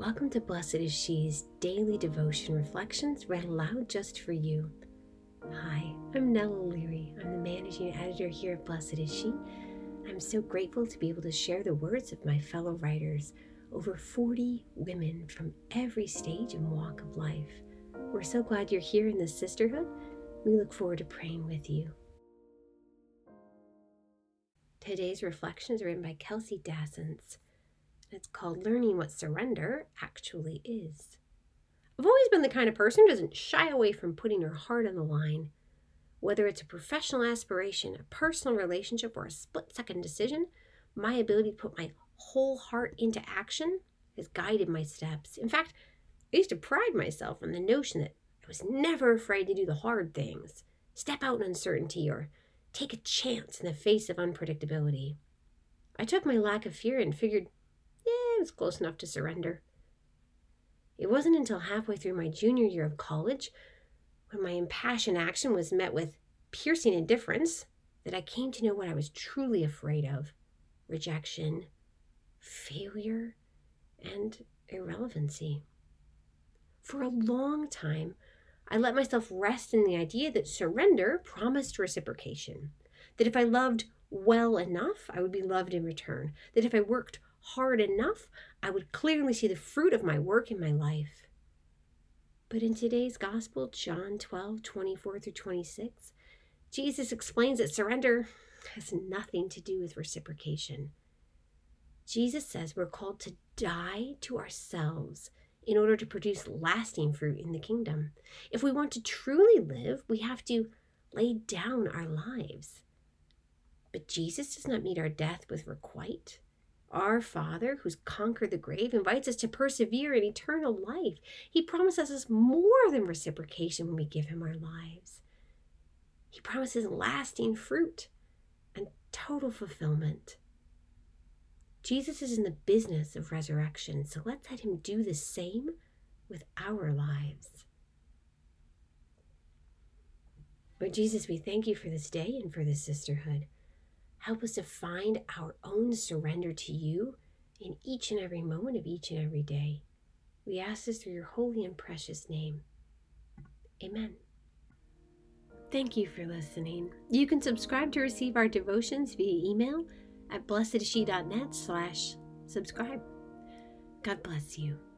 Welcome to Blessed is She's daily devotion reflections read aloud just for you. Hi, I'm Nell O'Leary. I'm the managing editor here at Blessed is She. I'm so grateful to be able to share the words of my fellow writers, over 40 women from every stage and walk of life. We're so glad you're here in this sisterhood. We look forward to praying with you. Today's reflection is written by Kelsey Dassens. It's called Learning What Surrender Actually Is. I've always been the kind of person who doesn't shy away from putting her heart on the line. Whether it's a professional aspiration, a personal relationship, or a split second decision, my ability to put my whole heart into action has guided my steps. In fact, I used to pride myself on the notion that I was never afraid to do the hard things, step out in uncertainty, or take a chance in the face of unpredictability. I took my lack of fear and figured was close enough to surrender. It wasn't until halfway through my junior year of college, when my impassioned action was met with piercing indifference, that I came to know what I was truly afraid of rejection, failure, and irrelevancy. For a long time, I let myself rest in the idea that surrender promised reciprocation. That if I loved well enough, I would be loved in return. That if I worked hard enough, I would clearly see the fruit of my work in my life. But in today's gospel, John 12, 24 through 26, Jesus explains that surrender has nothing to do with reciprocation. Jesus says we're called to die to ourselves in order to produce lasting fruit in the kingdom. If we want to truly live, we have to lay down our lives. But Jesus does not meet our death with requite. Our Father, who's conquered the grave, invites us to persevere in eternal life. He promises us more than reciprocation when we give Him our lives. He promises lasting fruit and total fulfillment. Jesus is in the business of resurrection, so let's let Him do the same with our lives. Lord Jesus, we thank you for this day and for this sisterhood. Help us to find our own surrender to you in each and every moment of each and every day. We ask this through your holy and precious name. Amen. Thank you for listening. You can subscribe to receive our devotions via email at blessedshe.net slash subscribe. God bless you.